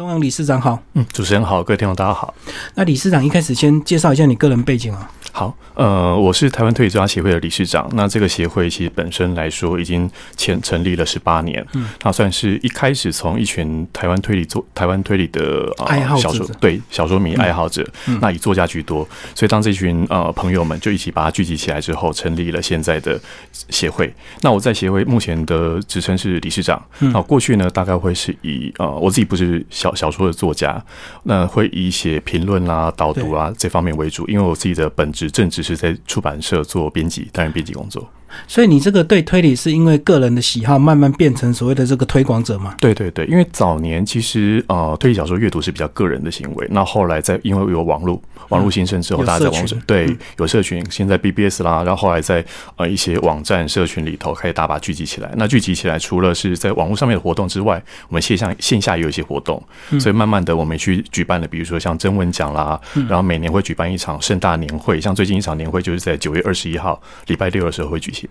东阳理事长好，嗯，主持人好，各位听众大家好。那理事长一开始先介绍一下你个人背景啊。好，呃，我是台湾推理作家协会的理事长。那这个协会其实本身来说已经前成立了十八年，嗯，那算是一开始从一群台湾推理作台湾推理的爱好小说对小说迷爱好者，那以作家居多，所以当这群呃朋友们就一起把它聚集起来之后，成立了现在的协会。那我在协会目前的职称是理事长。那过去呢，大概会是以呃我自己不是小小说的作家，那会以写评论啦、导读啊这方面为主，因为我自己的本。职正职是在出版社做编辑，担任编辑工作。所以你这个对推理是因为个人的喜好，慢慢变成所谓的这个推广者吗？对对对，因为早年其实呃推理小说阅读是比较个人的行为，那后来在因为有网络网络兴盛之后，大家在网上对有社群，现在 BBS 啦，然后后来在呃一些网站社群里头开始大把聚集起来。那聚集起来，除了是在网络上面的活动之外，我们线上线下也有一些活动，所以慢慢的我们去举办了，比如说像征文奖啦，然后每年会举办一场盛大年会，像最近一场年会就是在九月二十一号礼拜六的时候会举行。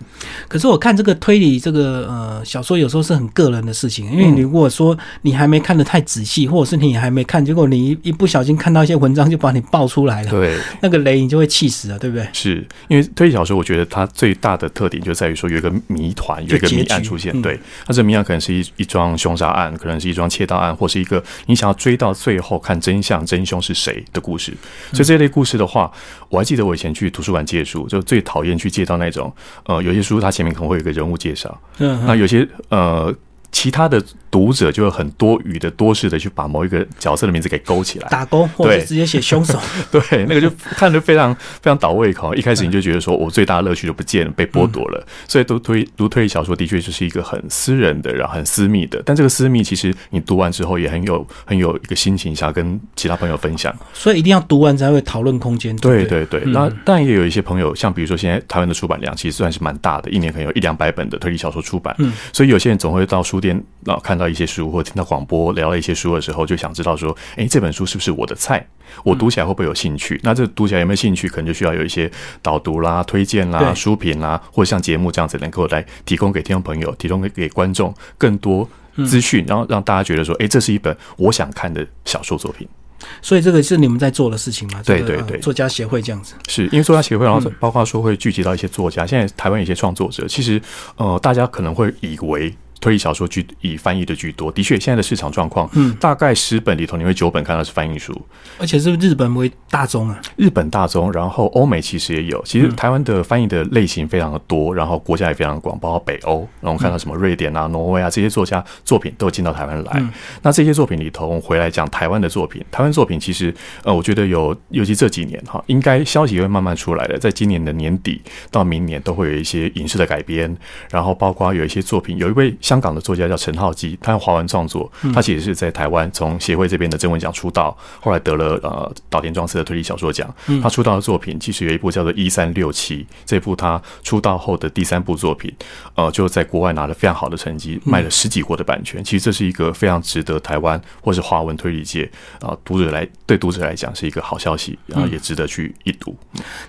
可是我看这个推理这个呃小说有时候是很个人的事情，因为你如果说你还没看的太仔细，或者是你还没看，结果你一不小心看到一些文章就把你爆出来了，对，那个雷你就会气死了，对不对？是因为推理小说，我觉得它最大的特点就在于说有一个谜团，有一个谜案出现，对，那这谜案可能是一一桩凶杀案，可能是一桩窃盗案，或是一个你想要追到最后看真相真凶是谁的故事。所以这类故事的话，我还记得我以前去图书馆借书，就最讨厌去借到那种呃有些书。它前面可能会有一个人物介绍，嗯那有些呃其他的。读者就会很多余的、多事的去把某一个角色的名字给勾起来，打勾，或者直接写凶手。对，那个就看着非常非常倒胃口。一开始你就觉得说，我最大的乐趣就不见了，被剥夺了。所以读推读推理小说的确就是一个很私人的，然后很私密的。但这个私密其实你读完之后也很有很有一个心情，想要跟其他朋友分享。所以一定要读完才会讨论空间。对对对。那当然也有一些朋友，像比如说现在台湾的出版量其实算是蛮大的，一年可能有一两百本的推理小说出版。嗯。所以有些人总会到书店啊看到一些书，或听。到广播聊了一些书的时候，就想知道说，哎，这本书是不是我的菜？我读起来会不会有兴趣？那这读起来有没有兴趣，可能就需要有一些导读啦、推荐啦、书评啦，或者像节目这样子，能够来提供给听众朋友、提供给给观众更多资讯，然后让大家觉得说，哎，这是一本我想看的小说作品。所以这个是你们在做的事情吗？对对对，作家协会这样子，是因为作家协会，然后包括说会聚集到一些作家。现在台湾有些创作者，其实呃，大家可能会以为。推理小说居以翻译的居多，的确，现在的市场状况，嗯，大概十本里头，你会九本看到是翻译书，而且是日本为大宗啊，日本大宗，然后欧美其实也有，其实台湾的翻译的类型非常的多，然后国家也非常的广，包括北欧，然后看到什么瑞典啊、挪威啊这些作家作品都进到台湾来。那这些作品里头，我们回来讲台湾的作品，台湾作品其实，呃，我觉得有，尤其这几年哈，应该消息会慢慢出来的，在今年的年底到明年都会有一些影视的改编，然后包括有一些作品，有一位香港的作家叫陈。浩基，他用华文创作，他其实是在台湾从协会这边的征文奖出道，后来得了呃岛田庄司的推理小说奖。他出道的作品其实有一部叫做《一三六七》，这部他出道后的第三部作品，呃，就在国外拿了非常好的成绩，卖了十几国的版权。其实这是一个非常值得台湾或是华文推理界啊读者来对读者来讲是一个好消息，然后也值得去一读。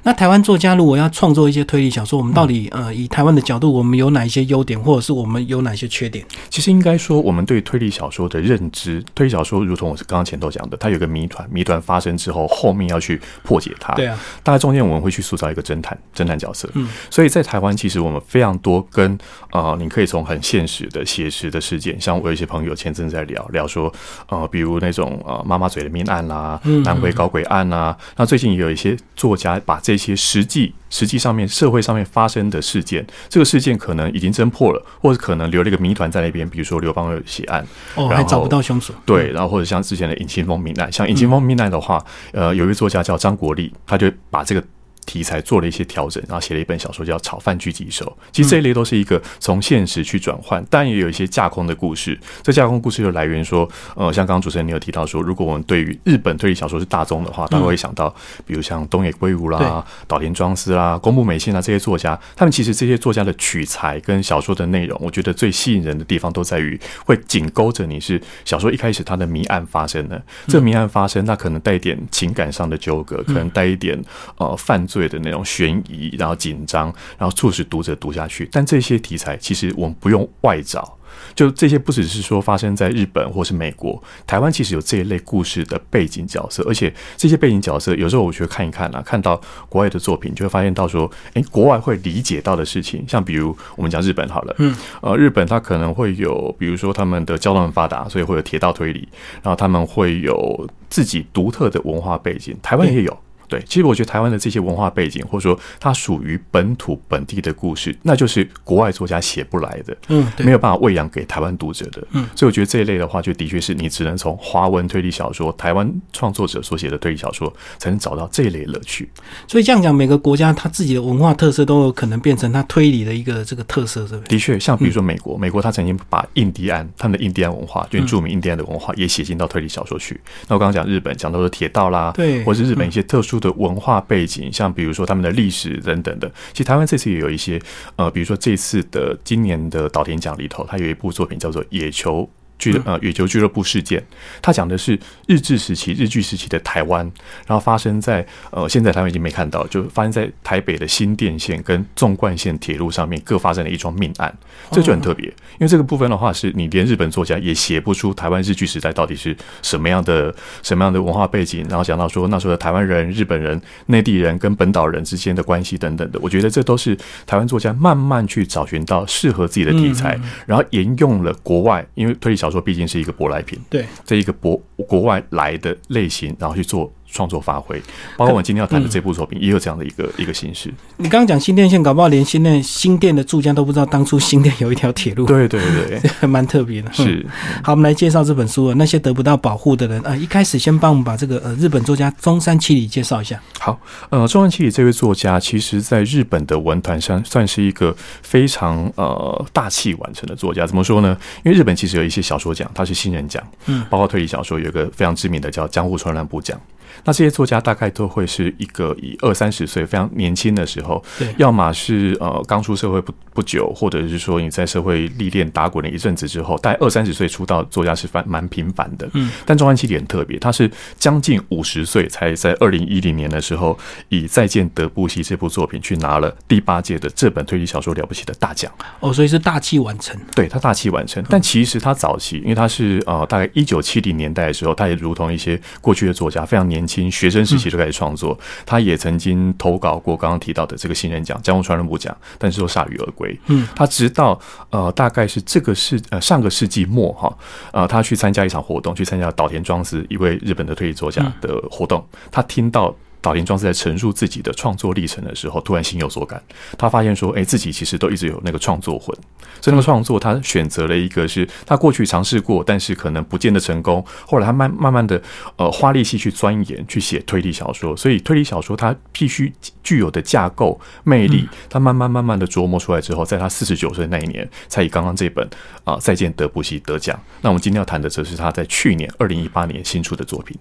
那台湾作家如果要创作一些推理小说，我们到底呃以台湾的角度，我们有哪一些优点，或者是我们有哪些缺点？其实。应该说，我们对推理小说的认知，推理小说如同我是刚刚前头讲的，它有个谜团，谜团发生之后，后面要去破解它。对啊，大概中间我们会去塑造一个侦探，侦探角色。嗯，所以在台湾，其实我们非常多跟呃，你可以从很现实的、写实的事件，像我有一些朋友前阵在聊聊说，呃，比如那种呃妈妈嘴的命案啦，南回搞鬼案啦，那最近也有一些作家把这些实际。实际上面社会上面发生的事件，这个事件可能已经侦破了，或者可能留了一个谜团在那边。比如说刘邦的血案，哦，还找不到凶手。对，然后或者像之前的尹清风命案，像尹清风命案的话，呃，有一个作家叫张国立，他就把这个。题材做了一些调整，然后写了一本小说叫《炒饭狙击手》。其实这一类都是一个从现实去转换，但也有一些架空的故事。这架空故事就来源说，呃，像刚刚主持人你有提到说，如果我们对于日本推理小说是大宗的话，大家会想到，比如像东野圭吾啦、岛田庄司啦、宫部美幸啊这些作家，他们其实这些作家的取材跟小说的内容，我觉得最吸引人的地方都在于会紧勾着你是小说一开始它的谜案发生的，这谜案发生，那可能带一点情感上的纠葛，可能带一点呃犯罪。碎的那种悬疑，然后紧张，然后促使读者读下去。但这些题材其实我们不用外找。就这些不只是说发生在日本或是美国，台湾其实有这一类故事的背景角色，而且这些背景角色有时候我觉得看一看啊，看到国外的作品，就会发现到说，诶，国外会理解到的事情，像比如我们讲日本好了，嗯，呃，日本它可能会有，比如说他们的交通很发达，所以会有铁道推理，然后他们会有自己独特的文化背景，台湾也有。对，其实我觉得台湾的这些文化背景，或者说它属于本土本地的故事，那就是国外作家写不来的，嗯，没有办法喂养给台湾读者的，嗯，所以我觉得这一类的话，就的确是你只能从华文推理小说、台湾创作者所写的推理小说，才能找到这一类乐趣。所以这样讲，每个国家它自己的文化特色都有可能变成它推理的一个这个特色，是不是？的确，像比如说美国，美国它曾经把印第安他们的印第安文化，就原住民印第安的文化也写进到推理小说去。那我刚刚讲日本，讲到的铁道啦，对，或是日本一些特殊的文化背。景像比如说他们的历史等等的，其实台湾这次也有一些，呃，比如说这次的今年的岛田奖里头，他有一部作品叫做《野球》。俱呃，野球俱乐部事件，他讲的是日治时期、日据时期的台湾，然后发生在呃，现在台湾已经没看到，就发生在台北的新店线跟纵贯线铁路上面各发生了一桩命案，这就很特别，因为这个部分的话，是你连日本作家也写不出台湾日据时代到底是什么样的、什么样的文化背景，然后讲到说那时候的台湾人、日本人、内地人跟本岛人之间的关系等等的，我觉得这都是台湾作家慢慢去找寻到适合自己的题材，然后沿用了国外，因为推理小。说毕竟是一个舶来品，对，这一个国国外来的类型，然后去做。创作发挥，包括我们今天要谈的这部作品，也有这样的一个一个形式。你刚刚讲新店线，搞不好连新店新店的住家都不知道，当初新店有一条铁路。对对对，还 蛮特别的。是，好，我们来介绍这本书。那些得不到保护的人啊，一开始先帮我们把这个呃日本作家中山七里介绍一下。好，呃，中山七里这位作家，其实在日本的文坛上算是一个非常呃大器晚成的作家。怎么说呢？因为日本其实有一些小说奖，它是新人奖，嗯，包括推理小说有一个非常知名的叫江户川乱步奖。那这些作家大概都会是一个以二三十岁非常年轻的时候，对，要么是呃刚出社会不不久，或者是说你在社会历练打滚了一阵子之后，大概二三十岁出道作家是蛮蛮频繁的。嗯，但中安七点特别，他是将近五十岁才在二零一零年的时候，以《再见德布西》这部作品去拿了第八届的这本推理小说了不起的大奖。哦，所以是大器晚成。对他大器晚成，但其实他早期，因为他是呃大概一九七零年代的时候，他也如同一些过去的作家，非常年轻，学生时期就开始创作。他也曾经投稿过刚刚提到的这个新人奖、江户川乱步奖，但是都铩羽而归。嗯，他直到呃大概是这个世呃上个世纪末哈，呃他去参加一场活动，去参加岛田庄司一位日本的推理作家的活动，他听到。岛田庄司在陈述自己的创作历程的时候，突然心有所感。他发现说：“哎，自己其实都一直有那个创作魂。所以那个创作，他选择了一个是他过去尝试过，但是可能不见得成功。后来他慢慢慢的，呃，花力气去钻研，去写推理小说。所以推理小说它必须具有的架构魅力，他慢慢慢慢的琢磨出来之后，在他四十九岁那一年，才以刚刚这本啊《再见德布西》得奖。那我们今天要谈的，则是他在去年二零一八年新出的作品。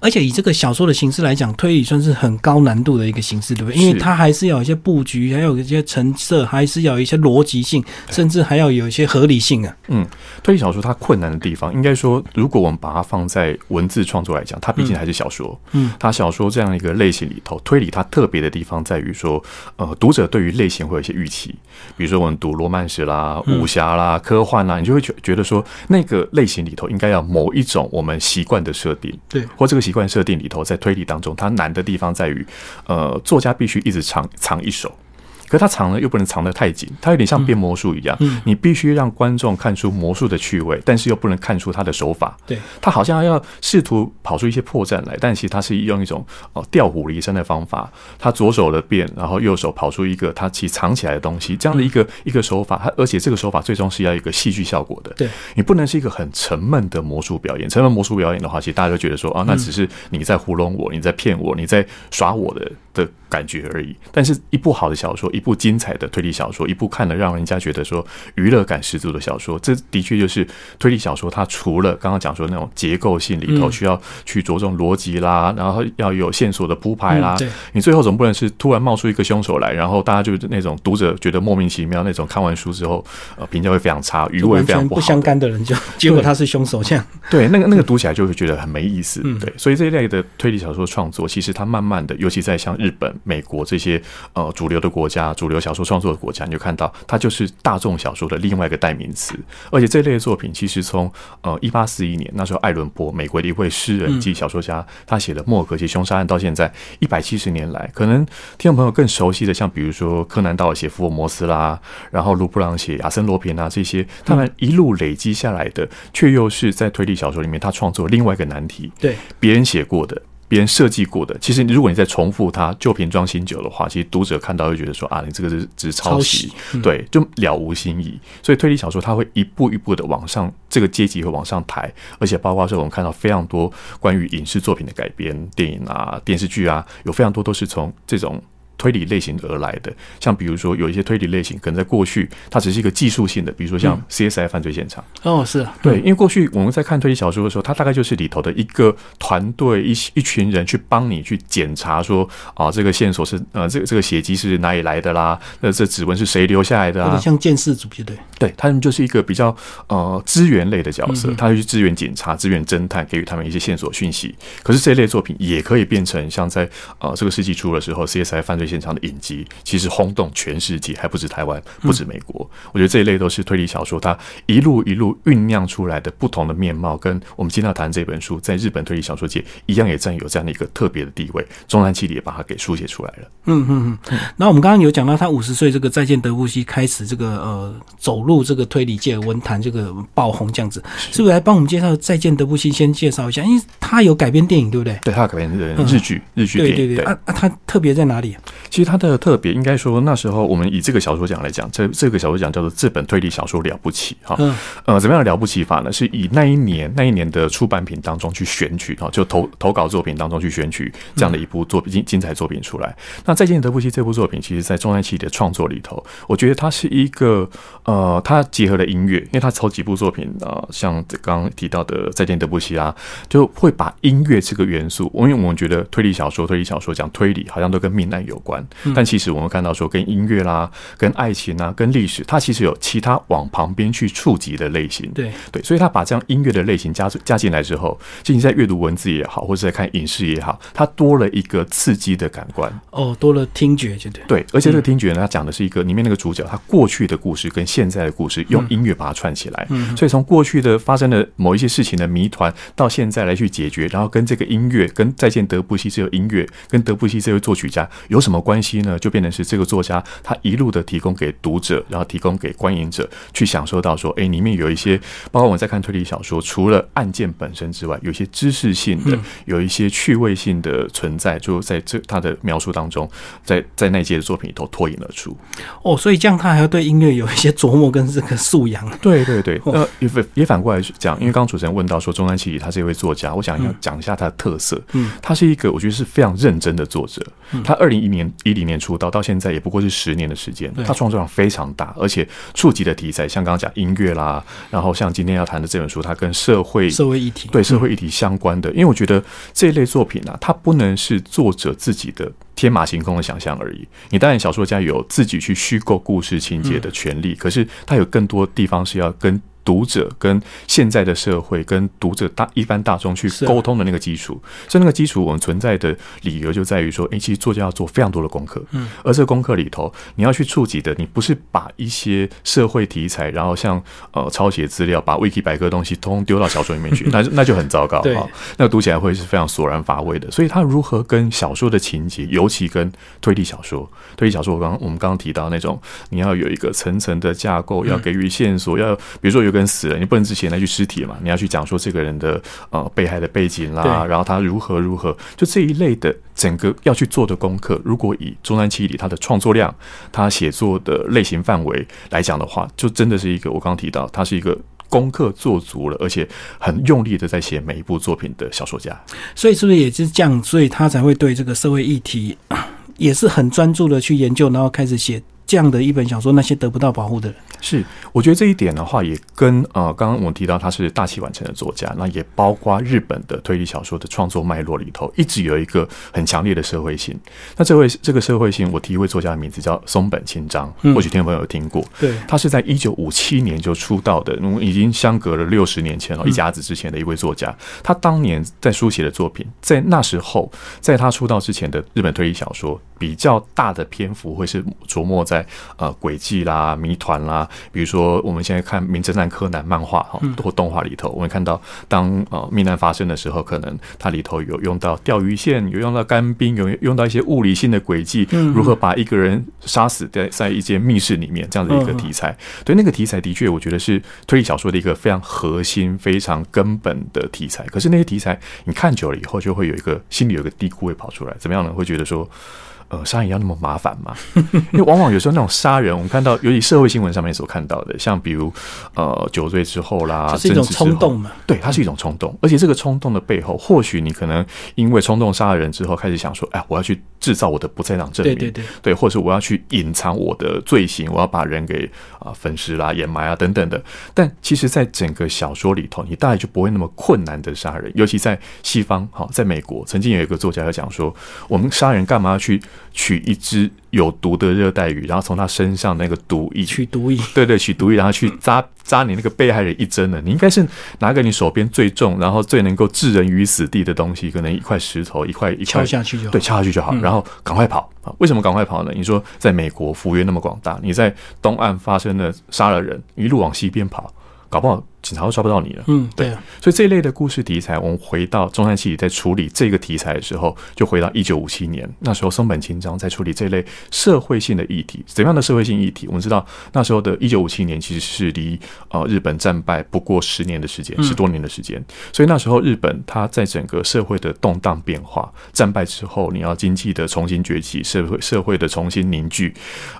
而且以这个小说的形式来讲，推理算是很高难度的一个形式，对不对？因为它还是要有一些布局，还有一些成色，还是要有一些逻辑性，甚至还要有一些合理性啊。嗯，推理小说它困难的地方，应该说，如果我们把它放在文字创作来讲，它毕竟还是小说。嗯，它小说这样一个类型里头，推理它特别的地方在于说，呃，读者对于类型会有一些预期。比如说我们读罗曼史啦、武侠啦、科幻啦，你就会觉觉得说，那个类型里头应该要某一种我们习惯的设定，对，或这个习惯设定里头，在推理当中，它难的地方在于，呃，作家必须一直藏藏一手。可他藏呢，又不能藏得太紧，他有点像变魔术一样。嗯，你必须让观众看出魔术的趣味，但是又不能看出他的手法。对，他好像要试图跑出一些破绽来，但其实他是用一种哦调虎离山的方法。他左手的变，然后右手跑出一个他其实藏起来的东西，这样的一个一个手法。他而且这个手法最终是要一个戏剧效果的。对，你不能是一个很沉闷的魔术表演。沉闷魔术表演的话，其实大家都觉得说啊，那只是你在糊弄我，你在骗我，你在耍我的的。感觉而已，但是一部好的小说，一部精彩的推理小说，一部看了让人家觉得说娱乐感十足的小说，这的确就是推理小说。它除了刚刚讲说那种结构性里头需要去着重逻辑啦，然后要有线索的铺排啦，你最后总不能是突然冒出一个凶手来，然后大家就是那种读者觉得莫名其妙那种，看完书之后呃评价会非常差，余味非常不相干的人就结果他是凶手这样，对那个那个读起来就会觉得很没意思。对，所以这一类的推理小说创作，其实它慢慢的，尤其在像日日本、美国这些呃主流的国家、主流小说创作的国家，你就看到它就是大众小说的另外一个代名词。而且这类的作品，其实从呃一八四一年那时候，艾伦坡，美国的一位诗人及小说家，他写的《莫尔格奇凶杀案》，到现在一百七十年来，可能听众朋友更熟悉的，像比如说柯南道尔写福尔摩斯啦，然后卢布朗写亚森罗平啊这些，他们一路累积下来的，却又是在推理小说里面他创作另外一个难题，对别人写过的。别人设计过的，其实如果你再重复它旧瓶装新酒的话，其实读者看到会觉得说啊，你这个是只是抄袭，对，就了无新意。所以推理小说它会一步一步的往上，这个阶级会往上抬，而且包括说我们看到非常多关于影视作品的改编，电影啊、电视剧啊，有非常多都是从这种。推理类型而来的，像比如说有一些推理类型，可能在过去它只是一个技术性的，比如说像 CSI 犯罪现场。哦，是对，因为过去我们在看推理小说的时候，它大概就是里头的一个团队一一群人去帮你去检查说啊，这个线索是呃，这个这个血迹是哪里来的啦？那这指纹是谁留下来的啊？像监视组就对，对他们就是一个比较呃资源类的角色，他会去支援警察、支援侦探，给予他们一些线索讯息。可是这一类作品也可以变成像在呃这个世纪初的时候，CSI 犯罪。现场的影集其实轰动全世界，还不止台湾，不止美国。我觉得这一类都是推理小说，它一路一路酝酿出来的不同的面貌，跟我们今天要谈这本书，在日本推理小说界一样，也占有这样的一个特别的地位。中南七里也把它给书写出来了。嗯嗯嗯。那我们刚刚有讲到，他五十岁这个再见德布西开始这个呃走入这个推理界文坛这个爆红这样子，是不是来帮我们介绍再见德布西？先介绍一下，因为他有改编电影，对不对？对他有改编日剧，日剧对对对。啊啊，他特别在哪里？其实它的特别，应该说那时候我们以这个小说奖来讲，这这个小说奖叫做这本推理小说了不起哈。呃，怎么样的了不起法呢？是以那一年那一年的出版品当中去选取哈，就投投稿作品当中去选取这样的一部作品精精彩作品出来。那再见德布西这部作品，其实在中安期的创作里头，我觉得它是一个呃，它结合了音乐，因为它头几部作品啊，像刚刚提到的再见德布西啊，就会把音乐这个元素，因为我们觉得推理小说推理小说讲推理，好像都跟命案有关。但其实我们看到说，跟音乐啦、跟爱情啊、跟历史，它其实有其他往旁边去触及的类型。对对，所以他把这样音乐的类型加加进来之后，就你在阅读文字也好，或者在看影视也好，它多了一个刺激的感官。哦，多了听觉，就对。对，而且这个听觉呢，它讲的是一个里面那个主角他过去的故事跟现在的故事，用音乐把它串起来。嗯，所以从过去的发生的某一些事情的谜团，到现在来去解决，然后跟这个音乐，跟再见德布西这个音乐，跟德布西这位作曲家有什么？关系呢，就变成是这个作家他一路的提供给读者，然后提供给观影者去享受到说，哎，里面有一些，包括我们在看推理小说，除了案件本身之外，有些知识性的，有一些趣味性的存在，就在这他的描述当中，在在那届的作品里头脱颖而出。哦，所以这样他还要对音乐有一些琢磨跟这个素养。对对对，呃，也反也反过来讲，因为刚刚主持人问到说中山七里他是一位作家，我想要讲一下他的特色。嗯，他是一个我觉得是非常认真的作者。他二零一年。一零年出道到现在也不过是十年的时间，他创作量非常大，而且触及的题材像刚刚讲音乐啦，然后像今天要谈的这本书，它跟社会社会议题对社会议题相关的，因为我觉得这一类作品啊，它不能是作者自己的天马行空的想象而已。你当然小说家有自己去虚构故事情节的权利，可是他有更多地方是要跟。读者跟现在的社会跟读者大一般大众去沟通的那个基础，所以那个基础我们存在的理由就在于说，哎，其实作家要做非常多的功课，嗯，而这个功课里头，你要去触及的，你不是把一些社会题材，然后像呃抄写资料，把 wiki 百科东西通通丢到小说里面去，那那就很糟糕啊，那读起来会是非常索然乏味的。所以他如何跟小说的情节，尤其跟推理小说，推理小说，我刚我们刚刚提到那种，你要有一个层层的架构，要给予线索，要比如说有个。人死了，你不能只写那具尸体嘛？你要去讲说这个人的呃被害的背景啦，然后他如何如何，就这一类的整个要去做的功课。如果以中山七里他的创作量、他写作的类型范围来讲的话，就真的是一个我刚刚提到，他是一个功课做足了，而且很用力的在写每一部作品的小说家。所以是不是也是这样？所以他才会对这个社会议题 也是很专注的去研究，然后开始写。这样的一本小说，那些得不到保护的人。是，我觉得这一点的话，也跟呃，刚刚我们提到他是大器晚成的作家，那也包括日本的推理小说的创作脉络里头，一直有一个很强烈的社会性。那这位这个社会性，我提一位作家的名字叫松本清张，或许听众朋友有听过。对，他是在一九五七年就出道的，已经相隔了六十年前了，一甲子之前的一位作家。他当年在书写的作品，在那时候，在他出道之前的日本推理小说。比较大的篇幅会是琢磨在呃轨迹啦、谜团啦，比如说我们现在看《名侦探柯南》漫画哈或动画里头，我们看到当呃命案发生的时候，可能它里头有用到钓鱼线，有用到干冰，有用到一些物理性的轨迹，如何把一个人杀死在在一间密室里面这样的一个题材。对那个题材的确，我觉得是推理小说的一个非常核心、非常根本的题材。可是那些题材你看久了以后，就会有一个心里有一个低估会跑出来，怎么样呢？会觉得说。呃，杀人要那么麻烦吗？因为往往有时候那种杀人，我们看到，尤其社会新闻上面所看到的，像比如呃酒醉之后啦，是一种冲动嘛？对，它是一种冲动，而且这个冲动的背后，或许你可能因为冲动杀了人之后，开始想说，哎，我要去制造我的不在场证明，对对对，对，或者是我要去隐藏我的罪行，我要把人给啊分尸啦、掩埋啊等等的。但其实，在整个小说里头，你大概就不会那么困难的杀人，尤其在西方，哈，在美国，曾经有一个作家要讲说，我们杀人干嘛要去？取一只有毒的热带鱼，然后从它身上那个毒液取毒液，对对，取毒液，然后去扎扎你那个被害人一针的。你应该是拿个你手边最重，然后最能够置人于死地的东西，可能一块石头，一块一块敲下去就好，对，敲下去就好，然后赶快跑啊！为什么赶快跑呢？你说在美国幅员那么广大，你在东岸发生了杀了人，一路往西边跑，搞不好。警察都抓不到你了。嗯，对啊。所以这一类的故事题材，我们回到中山系里在处理这个题材的时候，就回到一九五七年，那时候松本清张在处理这类社会性的议题。怎样的社会性议题？我们知道那时候的一九五七年其实是离呃日本战败不过十年的时间，十多年的时间。所以那时候日本它在整个社会的动荡变化，战败之后你要经济的重新崛起，社会社会的重新凝聚，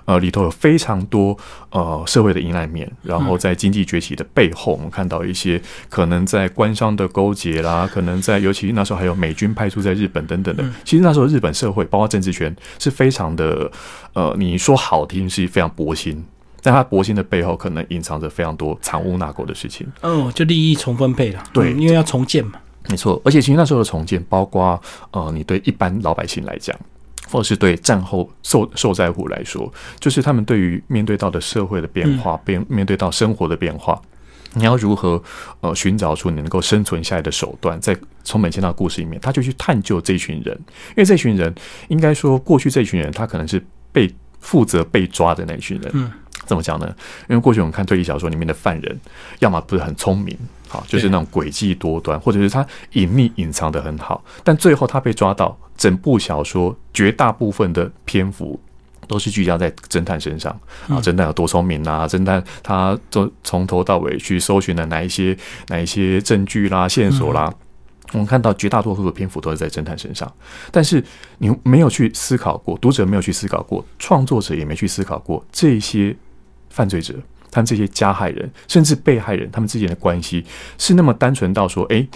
呃里头有非常多呃社会的阴暗面。然后在经济崛起的背后，我们看。到一些可能在官商的勾结啦，可能在尤其那时候还有美军派驻在日本等等的。其实那时候日本社会，包括政治圈，是非常的呃，你说好听是非常薄心，但他薄心的背后，可能隐藏着非常多藏污纳垢的事情。哦，就利益重分配了。对，因为要重建嘛。没错，而且其实那时候的重建，包括呃，你对一般老百姓来讲。或者是对战后受受灾户来说，就是他们对于面对到的社会的变化，变面对到生活的变化。你要如何呃寻找出你能够生存下来的手段？在从本千到故事里面，他就去探究这群人，因为这群人应该说过去这群人他可能是被负责被抓的那一群人。嗯，怎么讲呢？因为过去我们看推理小说里面的犯人，要么不是很聪明，好，就是那种诡计多端，或者是他隐秘隐藏的很好，但最后他被抓到，整部小说绝大部分的篇幅。都是聚焦在侦探身上啊，侦探有多聪明啊？侦探他从从头到尾去搜寻了哪一些哪一些证据啦、线索啦？我们看到绝大多数的篇幅都是在侦探身上，但是你没有去思考过，读者没有去思考过，创作者也没去思考过这些犯罪者，他们这些加害人甚至被害人他们之间的关系是那么单纯到说，哎，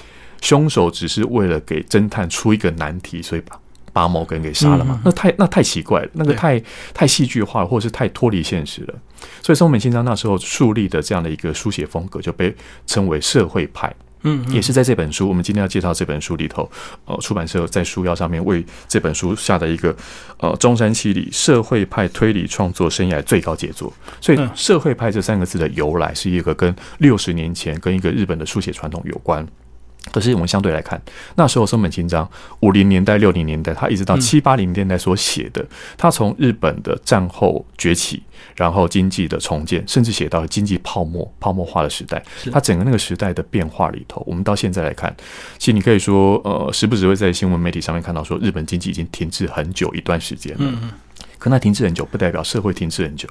凶手只是为了给侦探出一个难题，所以把。把某个人给杀了嘛？那太那太奇怪了，那个太太戏剧化，或者是太脱离现实了。所以松本清张那时候树立的这样的一个书写风格，就被称为社会派。嗯，也是在这本书，我们今天要介绍这本书里头，呃，出版社在书腰上面为这本书下的一个呃中山七里社会派推理创作生涯最高杰作。所以社会派这三个字的由来，是一个跟六十年前跟一个日本的书写传统有关。可是我们相对来看，那时候松本清张五零年代、六零年代，他一直到七八零年代所写的，他从日本的战后崛起，然后经济的重建，甚至写到经济泡沫、泡沫化的时代，他整个那个时代的变化里头，我们到现在来看，其实你可以说，呃，时不时会在新闻媒体上面看到说，日本经济已经停滞很久一段时间了。嗯嗯，可那停滞很久，不代表社会停滞很久。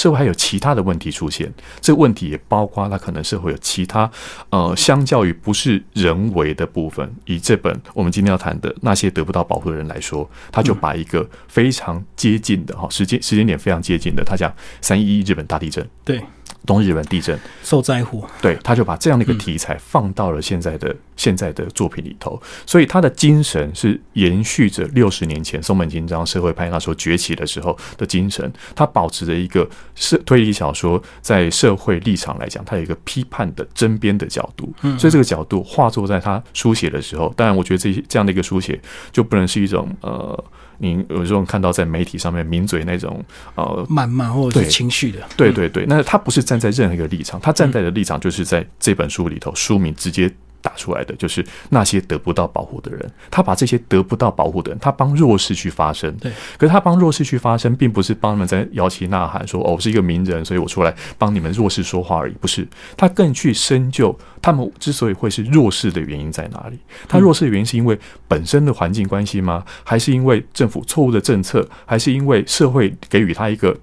社会还有其他的问题出现，这个问题也包括它可能社会有其他，呃，相较于不是人为的部分。以这本我们今天要谈的那些得不到保护的人来说，他就把一个非常接近的哈时间时间点非常接近的，他讲三一一日本大地震，对，东日本地震。受灾户，对，他就把这样的一个题材放到了现在的现在的作品里头，所以他的精神是延续着六十年前松本清张社会派那时候崛起的时候的精神，他保持着一个社推理小说在社会立场来讲，他有一个批判的争边的角度，所以这个角度化作在他书写的时候，当然我觉得这些这样的一个书写就不能是一种呃。你有时候看到在媒体上面抿嘴那种呃谩骂或者是情绪的，对对对，那他不是站在任何一个立场，他站在的立场就是在这本书里头书名直接。打出来的就是那些得不到保护的人，他把这些得不到保护的人，他帮弱势去发声。对，可是他帮弱势去发声，并不是帮他们在摇旗呐喊，说哦，我是一个名人，所以我出来帮你们弱势说话而已。不是，他更去深究他们之所以会是弱势的原因在哪里。他弱势的原因是因为本身的环境关系吗？还是因为政府错误的政策？还是因为社会给予他一个？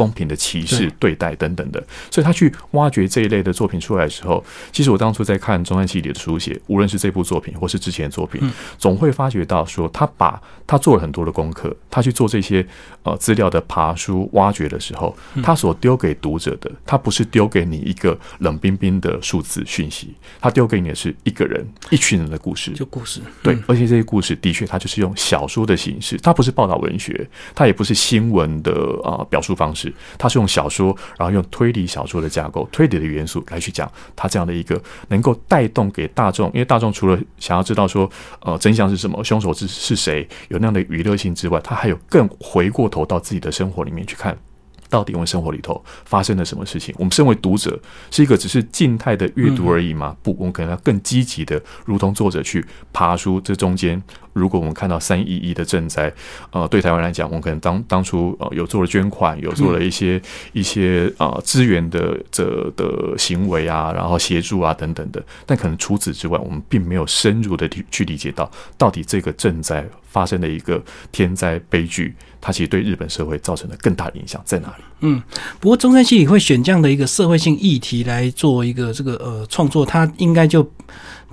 公平的歧视对。待等等的，所以他去挖掘这一类的作品出来的时候，其实我当初在看中山系列的书写，无论是这部作品或是之前的作品，总会发觉到说，他把他做了很多的功课，他去做这些呃资料的爬书挖掘的时候，他所丢给读者的，他不是丢给你一个冷冰冰的数字讯息，他丢给你的是一个人、一群人的故事，就故事。对，而且这些故事的确，他就是用小说的形式，它不是报道文学，它也不是新闻的啊表述方式。是，他是用小说，然后用推理小说的架构、推理的元素来去讲他这样的一个能够带动给大众，因为大众除了想要知道说，呃，真相是什么，凶手是是谁，有那样的娱乐性之外，他还有更回过头到自己的生活里面去看。到底我们生活里头发生了什么事情？我们身为读者，是一个只是静态的阅读而已吗？不，我们可能要更积极的，如同作者去爬出这中间。如果我们看到三一一的赈灾，呃，对台湾来讲，我们可能当当初呃有做了捐款，有做了一些一些呃资源的这的行为啊，然后协助啊等等的。但可能除此之外，我们并没有深入的去去理解到，到底这个赈灾发生的一个天灾悲剧。它其实对日本社会造成了更大的影响在哪里？嗯，不过中山系也会选这样的一个社会性议题来做一个这个呃创作，它应该就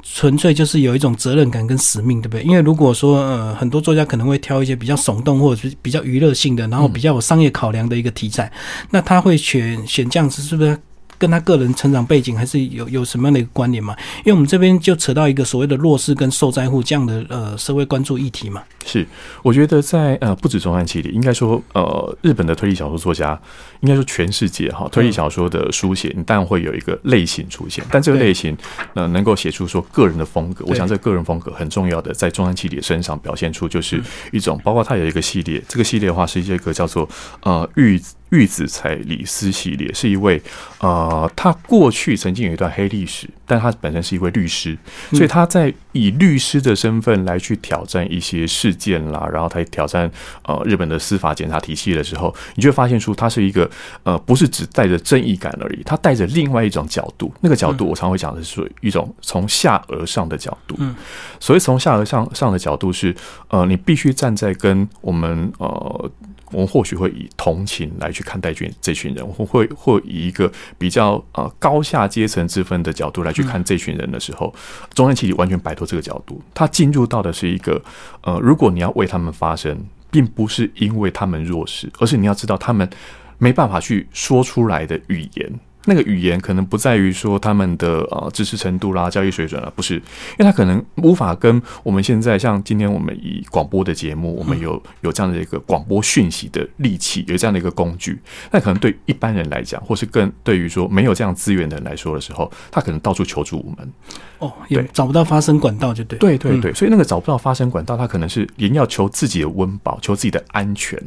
纯粹就是有一种责任感跟使命，对不对？因为如果说呃很多作家可能会挑一些比较耸动或者是比较娱乐性的，然后比较有商业考量的一个题材，那他会选选这样子，是不是？跟他个人成长背景还是有有什么样的一个关联嘛？因为我们这边就扯到一个所谓的弱势跟受灾户这样的呃社会关注议题嘛。是，我觉得在呃不止中安期里，应该说呃日本的推理小说作家，应该说全世界哈推理小说的书写，你当然会有一个类型出现，但这个类型呃能够写出说个人的风格，我想这个个人风格很重要的，在中安期里身上表现出就是一种，包括他有一个系列，这个系列的话是一个叫做呃玉。玉子彩李斯系列是一位，呃，他过去曾经有一段黑历史，但他本身是一位律师，所以他在以律师的身份来去挑战一些事件啦，然后他挑战呃日本的司法检察体系的时候，你就会发现出他是一个呃不是只带着正义感而已，他带着另外一种角度，那个角度我常会讲的是说一种从下而上的角度，嗯，所以从下而上上的角度是呃你必须站在跟我们呃。我们或许会以同情来去看待这这群人，或会或以一个比较呃高下阶层之分的角度来去看这群人的时候，中央气体完全摆脱这个角度，他进入到的是一个呃，如果你要为他们发声，并不是因为他们弱势，而是你要知道他们没办法去说出来的语言。那个语言可能不在于说他们的呃知识程度啦、教育水准啦，不是，因为他可能无法跟我们现在像今天我们以广播的节目，我们有有这样的一个广播讯息的利器，有这样的一个工具，那可能对一般人来讲，或是更对于说没有这样资源的人来说的时候，他可能到处求助无门。哦，也找不到发声管道，就对。对对对，所以那个找不到发声管道，他可能是连要求自己的温饱，求自己的安全。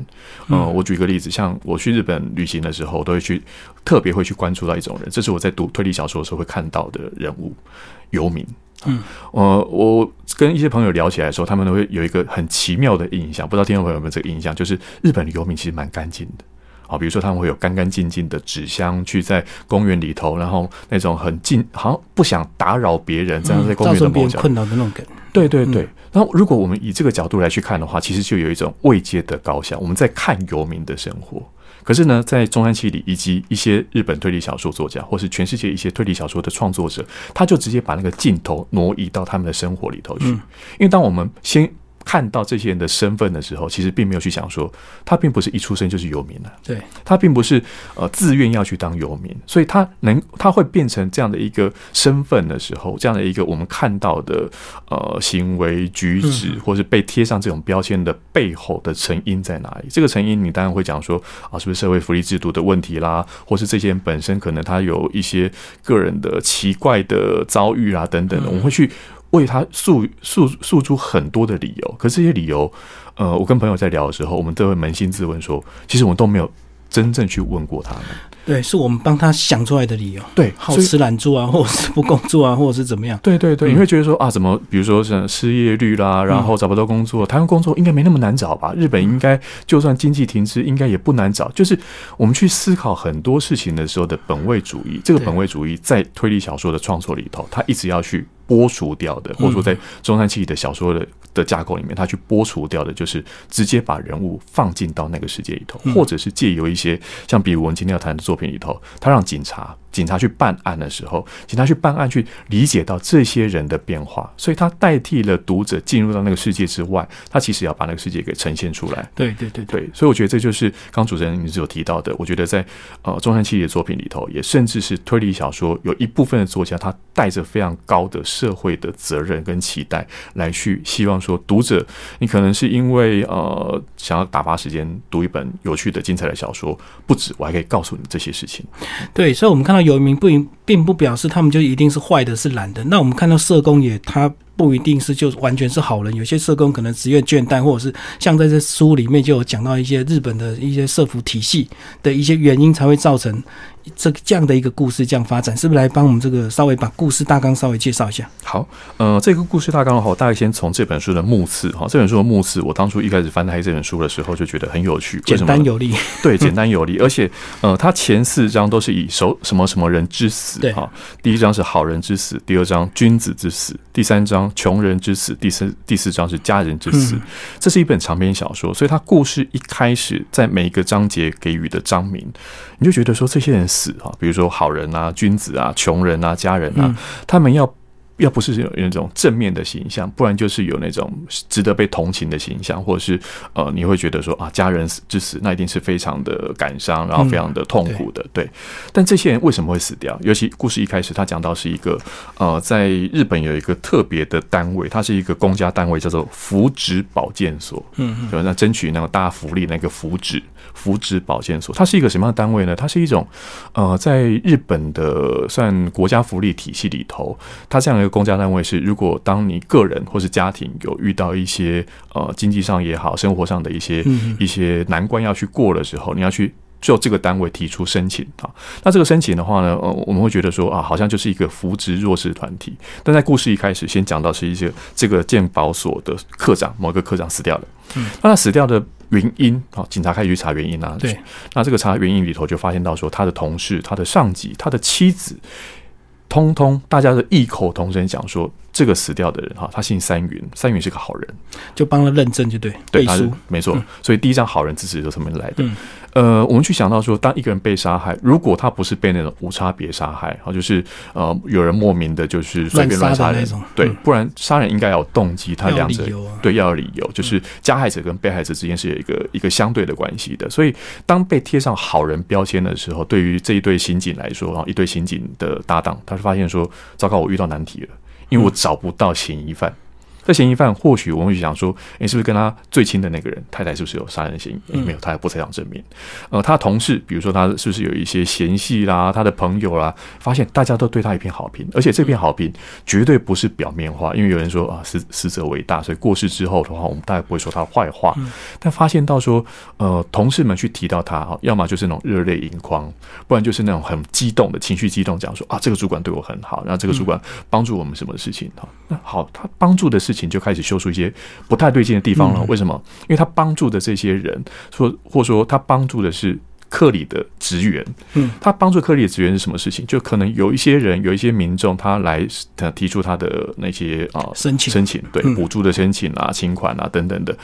嗯，我举个例子，像我去日本旅行的时候，都会去特别会去关注到一种人，这是我在读推理小说的时候会看到的人物——游民。嗯，呃，我跟一些朋友聊起来的时候，他们都会有一个很奇妙的印象，不知道听众朋友有没有这个印象，就是日本的游民其实蛮干净的。啊，比如说他们会有干干净净的纸箱，去在公园里头，然后那种很近，好像不想打扰别人，这样在公园的某角。困扰的那种感。对对对。然后，如果我们以这个角度来去看的话，其实就有一种未接的高下。我们在看游民的生活，可是呢，在中山七里以及一些日本推理小说作家，或是全世界一些推理小说的创作者，他就直接把那个镜头挪移到他们的生活里头去。因为当我们先看到这些人的身份的时候，其实并没有去想说，他并不是一出生就是游民啊，对他并不是呃自愿要去当游民，所以他能他会变成这样的一个身份的时候，这样的一个我们看到的呃行为举止，或是被贴上这种标签的背后的成因在哪里？这个成因你当然会讲说啊，是不是社会福利制度的问题啦，或是这些人本身可能他有一些个人的奇怪的遭遇啊等等的，我们会去。为他诉诉诉出很多的理由，可这些理由，呃，我跟朋友在聊的时候，我们都会扪心自问说，其实我们都没有真正去问过他们。对，是我们帮他想出来的理由。对，好吃懒做啊，或者是不工作啊，或者是怎么样？对对对，你会觉得说啊，怎么，比如说像失业率啦，然后找不到工作，台湾工作应该没那么难找吧？日本应该就算经济停滞，应该也不难找。就是我们去思考很多事情的时候的本位主义，这个本位主义在推理小说的创作里头，他一直要去。剥除掉的，或者说在中山七的小说的的架构里面，他去剥除掉的，就是直接把人物放进到那个世界里头，或者是借由一些像比如我们今天要谈的作品里头，他让警察。警察去办案的时候，警察去办案去理解到这些人的变化，所以他代替了读者进入到那个世界之外，他其实要把那个世界给呈现出来。对对对对，所以我觉得这就是刚主持人你是有提到的。我觉得在呃中山七里的作品里头，也甚至是推理小说，有一部分的作家他带着非常高的社会的责任跟期待来去希望说，读者你可能是因为呃想要打发时间读一本有趣的精彩的小说，不止我还可以告诉你这些事情。对，所以我们看到。有名不并不表示他们就一定是坏的，是懒的。那我们看到社工也，他不一定是就完全是好人。有些社工可能职业倦怠，或者是像在这书里面就有讲到一些日本的一些社服体系的一些原因，才会造成。这这样的一个故事这样发展，是不是来帮我们这个稍微把故事大纲稍微介绍一下？好，呃，这个故事大纲的话，我大概先从这本书的目次哈，这本书的目次，我当初一开始翻开这本书的时候就觉得很有趣，简单有力，对，简单有力，而且呃，它前四章都是以手什么什么人之死，哈，第一章是好人之死，第二章君子之死，第三章穷人之死，第四第四章是家人之死，这是一本长篇小说，所以它故事一开始在每一个章节给予的章名，你就觉得说这些人。死哈，比如说好人啊、君子啊、穷人啊、家人啊，他们要要不是有那种正面的形象，不然就是有那种值得被同情的形象，或者是呃，你会觉得说啊，家人之死那一定是非常的感伤，然后非常的痛苦的，对。但这些人为什么会死掉？尤其故事一开始他讲到是一个呃，在日本有一个特别的单位，它是一个公家单位，叫做福祉保健所，嗯嗯，就那争取那个大福利那个福祉。福祉保健所，它是一个什么样的单位呢？它是一种，呃，在日本的算国家福利体系里头，它这样一个公家单位是，如果当你个人或是家庭有遇到一些呃经济上也好，生活上的一些一些难关要去过的时候，你要去。就这个单位提出申请啊，那这个申请的话呢，呃，我们会觉得说啊，好像就是一个扶植弱势团体。但在故事一开始，先讲到是一些这个鉴保所的科长，某个科长死掉了。嗯，那他死掉的原因啊，警察开始去查原因啊。对，那这个查原因里头就发现到说，他的同事、他的上级、他的妻子，通通大家都异口同声讲说。这个死掉的人哈，他姓三云，三云是个好人，就帮他认证就对，对，他是没错，所以第一张好人之词就这么来的。呃，我们去想到说，当一个人被杀害，如果他不是被那种无差别杀害，哈，就是呃有人莫名的，就是随便乱杀人，对，不然杀人应该有动机，他两者对要有理由，就是加害者跟被害者之间是有一个一个相对的关系的。所以当被贴上好人标签的时候，对于这一对刑警来说，然后，一对刑警的搭档，他是发现说，糟糕，我遇到难题了。因为我找不到嫌疑犯。这嫌疑犯或许我们会想说，你是不是跟他最亲的那个人太太是不是有杀人嫌疑？没有，他也不在场证明。呃，他的同事，比如说他是不是有一些嫌隙啦？他的朋友啦，发现大家都对他一片好评，而且这片好评绝对不是表面化，因为有人说啊，死死者为大，所以过世之后的话，我们大概不会说他坏话。但发现到说，呃，同事们去提到他，要么就是那种热泪盈眶，不然就是那种很激动的情绪激动，讲说啊，这个主管对我很好，然后这个主管帮助我们什么事情哈？那好，他帮助的事。事情就开始修出一些不太对劲的地方了。为什么？因为他帮助的这些人，说或者说他帮助的是克里的职员，嗯，他帮助克里的职员是什么事情？就可能有一些人，有一些民众，他来他提出他的那些啊申请申请，对补助的申请啊、请款啊等等的，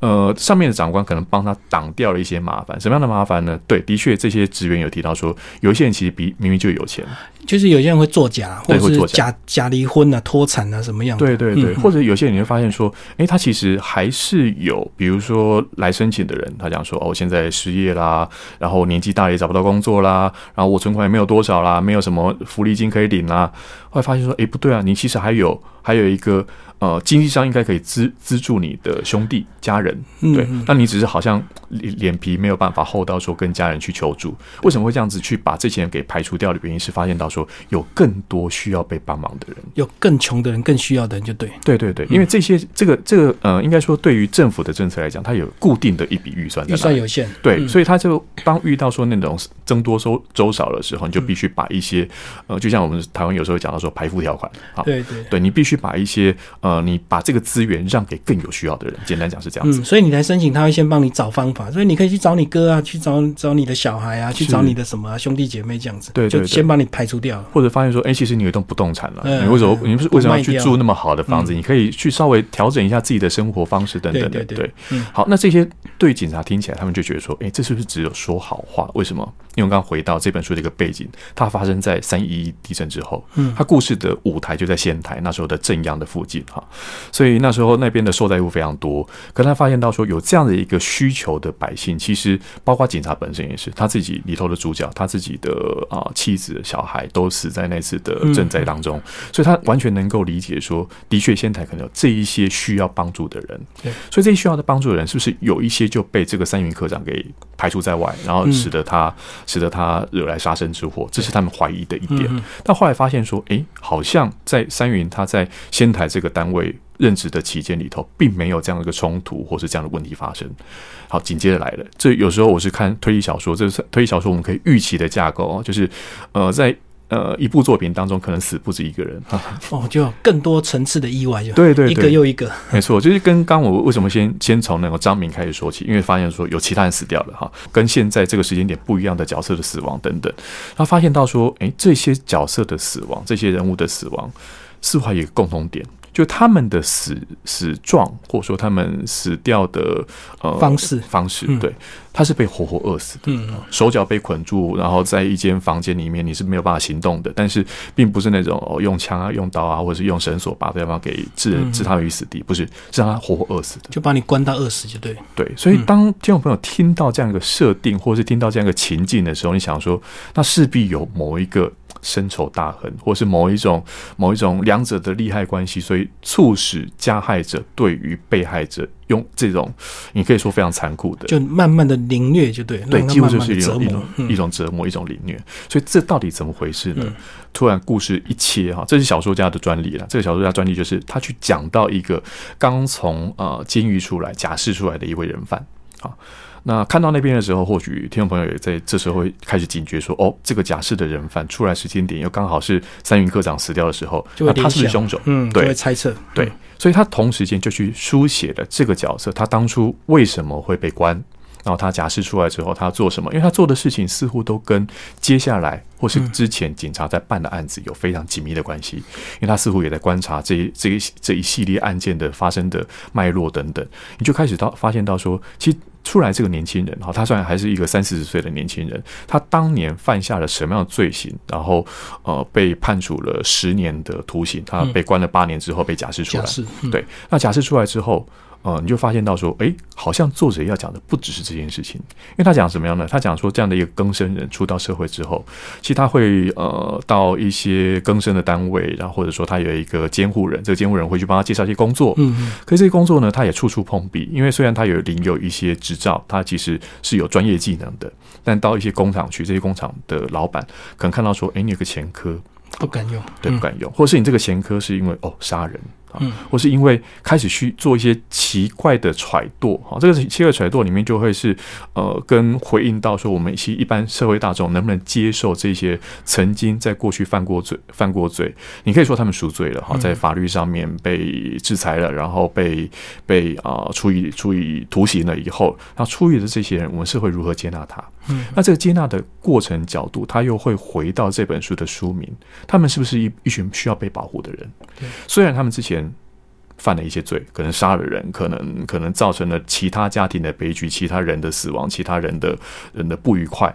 呃，上面的长官可能帮他挡掉了一些麻烦。什么样的麻烦呢？对，的确，这些职员有提到说，有一些人其实比明明就有钱，就是有些人会作假，或者是假假假离婚啊、脱产啊什么样的。对对对，嗯或者有些人你会发现说，诶，他其实还是有，比如说来申请的人，他讲说，哦，我现在失业啦，然后年纪大也找不到工作啦，然后我存款也没有多少啦，没有什么福利金可以领啦。后来发现说，诶，不对啊，你其实还有还有一个呃，经济上应该可以资资助你的兄弟家人，对，那你只是好像脸脸皮没有办法厚到说跟家人去求助。为什么会这样子去把这些人给排除掉的原因是发现到说有更多需要被帮忙的人。有更穷的人、更需要的人，就对。对对对，因为这些这个这个呃，应该说对于政府的政策来讲，它有固定的一笔预算预算有限，对，嗯所以他就当遇到说那种增多收周少的时候，你就必须把一些呃，就像我们台湾有时候讲到说排付条款，啊，对对。对你必须把一些呃，你把这个资源让给更有需要的人，简单讲是这样子。嗯，所以你来申请，他会先帮你找方法，所以你可以去找你哥啊，去找找你的小孩啊，去找你的什么、啊、兄弟姐妹这样子，对就先帮你排除掉了。或者发现说，哎、其实你有一栋不动产了，嗯你为什么你不是为什么要去住那么好的房子？你可以去稍微调整一下自己的生活方式等等的。对好，那这些对警察听起来，他们就觉得说，哎、这是不是只有说好话？为什么？因为我刚刚回到这本书的一个背景，它发生在三一一地震之后，嗯，它故事的舞台就在仙台那时候的正央的附近哈，所以那时候那边的受灾户非常多。可他发现到说，有这样的一个需求的百姓，其实包括警察本身也是，他自己里头的主角，他自己的啊、妻子、小孩都死在那次的赈灾当中，所以他完全能够理解说，的确仙台可能有这一些需要帮助的人，对，所以这些需要的帮助的人，是不是有一些就被这个三云科长给排除在外，然后使得他、使得他惹来杀身之祸，这是他们怀疑的一点。但后来发现说，诶，好像在三云他在仙台这个单位任职的期间里头，并没有这样的一个冲突或是这样的问题发生。好，紧接着来了，这有时候我是看推理小说，这是推理小说我们可以预期的架构哦，就是呃在。呃，一部作品当中可能死不止一个人，哈 哦，就有更多层次的意外就，对对对一个又一个，没错，就是跟刚我为什么先先从那个张明开始说起，因为发现说有其他人死掉了哈，跟现在这个时间点不一样的角色的死亡等等，然后发现到说，诶，这些角色的死亡，这些人物的死亡，似乎还有一个共同点，就他们的死死状，或者说他们死掉的呃方式。方式，对，他是被活活饿死的，嗯。手脚被捆住，然后在一间房间里面你是没有办法行动的，但是并不是那种哦用枪啊、用刀啊，或者是用绳索把对方给置人置他于死地，不是，是让他活活饿死的。就把你关到饿死就对。对，所以当听众朋友听到这样一个设定，或是听到这样一个情境的时候，你想说，那势必有某一个深仇大恨，或是某一种某一种两者的利害关系，所以促使加害者对于被害者用这种你可以说非常残酷的，就慢慢的凌虐就对，对，几乎就是一种一种。嗯一种折磨，一种凌虐。所以这到底怎么回事呢？突然故事一切哈，这是小说家的专利了。这个小说家专利就是他去讲到一个刚从呃监狱出来假释出来的一位人犯啊。那看到那边的时候，或许听众朋友也在这时候会开始警觉说：“哦，这个假释的人犯出来时间点又刚好是三云科长死掉的时候，就那他是不是凶手？”嗯，就对会猜测。对，所以他同时间就去书写了这个角色，他当初为什么会被关，然后他假释出来之后他做什么？因为他做的事情似乎都跟接下来或是之前警察在办的案子有非常紧密的关系，因为他似乎也在观察这一这一这一系列案件的发生的脉络等等，你就开始到发现到说，其实。出来这个年轻人哈，他虽然还是一个三四十岁的年轻人，他当年犯下了什么样的罪行，然后呃被判处了十年的徒刑，他被关了八年之后被假释出来。对，那假释出来之后，呃，你就发现到说，诶，好像作者要讲的不只是这件事情，因为他讲什么样呢？他讲说，这样的一个更生人出到社会之后，其实他会呃到一些更生的单位，然后或者说他有一个监护人，这个监护人会去帮他介绍一些工作，嗯，可是这些工作呢，他也处处碰壁，因为虽然他有领有一些执照，他其实是有专业技能的，但到一些工厂去，这些工厂的老板可能看到说，诶，你有个前科，不敢用。对，不敢用，或是你这个前科是因为哦杀人啊，嗯。或是因为开始去做一些奇怪的揣度，哈，这个奇怪揣度里面就会是呃，跟回应到说我们其实一般社会大众能不能接受这些曾经在过去犯过罪、犯过罪，你可以说他们赎罪了哈，在法律上面被制裁了，然后被被啊、处以处以徒刑了以后，那出狱的这些人，我们社会如何接纳他？嗯，那这个接纳的过程角度，他又会回到这本书的书名，他们是不是一一群需要被保护的人？对，虽然他们之前犯了一些罪，可能杀了人，可能可能造成了其他家庭的悲剧，其他人的死亡，其他人的人的不愉快。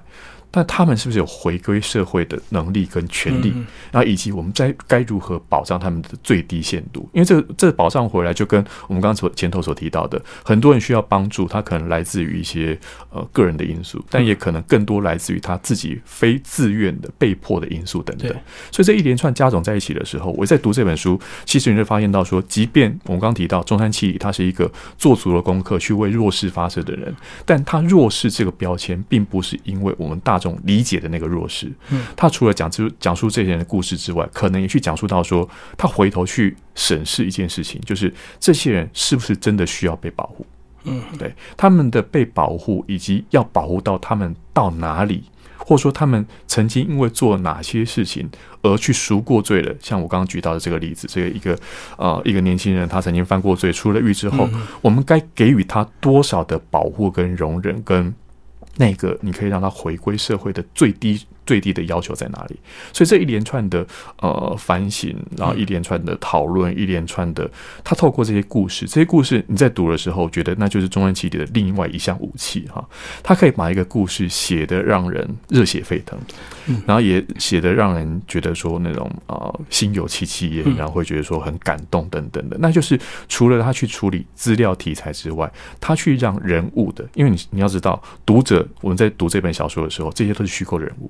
但他们是不是有回归社会的能力跟权利？然后以及我们在该如何保障他们的最低限度？因为这这保障回来就跟我们刚刚所前头所提到的，很多人需要帮助，他可能来自于一些呃个人的因素，但也可能更多来自于他自己非自愿的被迫的因素等等。所以这一连串加总在一起的时候，我在读这本书，其实你会发现到说，即便我们刚刚提到中山七里，他是一个做足了功课去为弱势发声的人，但他弱势这个标签，并不是因为我们大。种理解的那个弱势，嗯，他除了讲出讲述这些人的故事之外，可能也去讲述到说，他回头去审视一件事情，就是这些人是不是真的需要被保护？嗯，对，他们的被保护以及要保护到他们到哪里，或者说他们曾经因为做哪些事情而去赎过罪了？像我刚刚举到的这个例子，这个一个呃一个年轻人，他曾经犯过罪，出了狱之后，我们该给予他多少的保护跟容忍跟？那个你可以让他回归社会的最低。最低的要求在哪里？所以这一连串的呃反省，然后一连串的讨论，一连串的他透过这些故事，这些故事你在读的时候，觉得那就是中央起底的另外一项武器哈。他可以把一个故事写得让人热血沸腾，然后也写得让人觉得说那种呃心有戚戚焉，然后会觉得说很感动等等的。那就是除了他去处理资料题材之外，他去让人物的，因为你你要知道，读者我们在读这本小说的时候，这些都是虚构人物。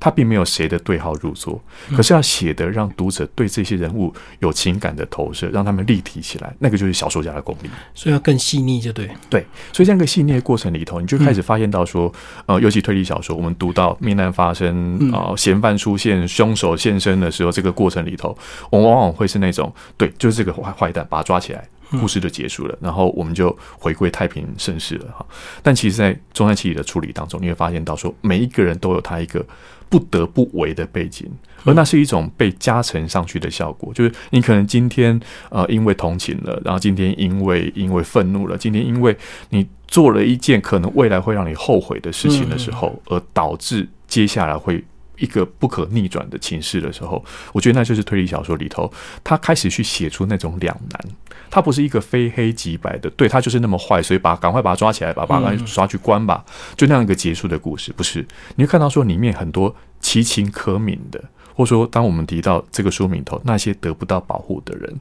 他并没有谁的对号入座，可是要写的让读者对这些人物有情感的投射，让他们立体起来，那个就是小说家的功力。所以要更细腻，就对。对，所以这样一个细腻的过程里头，你就开始发现到说，呃，尤其推理小说，我们读到命案发生啊，嫌犯出现，凶手现身的时候，这个过程里头，我们往往会是那种，对，就是这个坏坏蛋，把他抓起来。故事就结束了，然后我们就回归太平盛世了哈。但其实，在中山七里的处理当中，你会发现到说，每一个人都有他一个不得不为的背景，而那是一种被加成上去的效果。就是你可能今天呃因为同情了，然后今天因为因为愤怒了，今天因为你做了一件可能未来会让你后悔的事情的时候，而导致接下来会。一个不可逆转的情势的时候，我觉得那就是推理小说里头，他开始去写出那种两难。他不是一个非黑即白的，对他就是那么坏，所以把赶快把他抓起来，把把他抓去关吧，就那样一个结束的故事。不是，你会看到说里面很多其情可悯的，或者说当我们提到这个书名头那些得不到保护的人，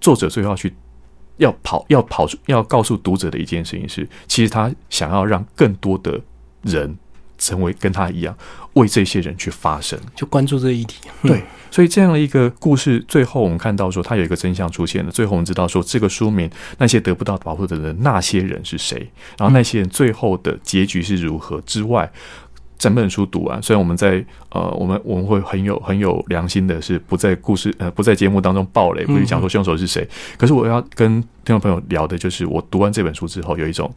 作者最后要去要跑要跑出要告诉读者的一件事情是，其实他想要让更多的人。成为跟他一样为这些人去发声，就关注这个议题。对，所以这样的一个故事，最后我们看到说，他有一个真相出现了。最后我们知道说，这个书名那些得不到保护的人，那些人是谁？然后那些人最后的结局是如何？之外，整本书读完，虽然我们在呃，我们我们会很有很有良心的，是不在故事呃不在节目当中暴雷，不去讲说凶手是谁。可是我要跟听众朋友聊的就是，我读完这本书之后，有一种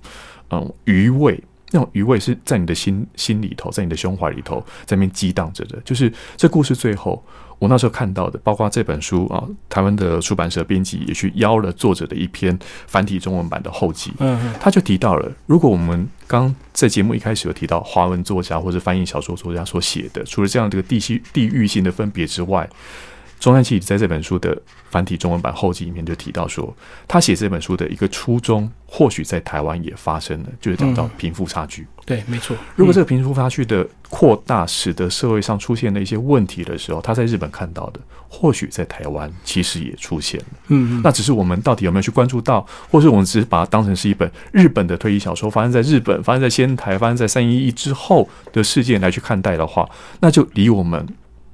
嗯余味。那种余味是在你的心心里头，在你的胸怀里头，在那边激荡着的。就是这故事最后，我那时候看到的，包括这本书啊，台湾的出版社编辑也去邀了作者的一篇繁体中文版的后记。嗯，他就提到了，如果我们刚在节目一开始有提到华文作家或者翻译小说作家所写的，除了这样这个地区地域性的分别之外。中山七在这本书的繁体中文版后记里面就提到说，他写这本书的一个初衷，或许在台湾也发生了，就是讲到贫富差距。对，没错。如果这个贫富差距的扩大，使得社会上出现了一些问题的时候，他在日本看到的，或许在台湾其实也出现了。嗯，那只是我们到底有没有去关注到，或是我们只是把它当成是一本日本的推理小说，发生在日本，发生在仙台，发生在三一一之后的事件来去看待的话，那就离我们。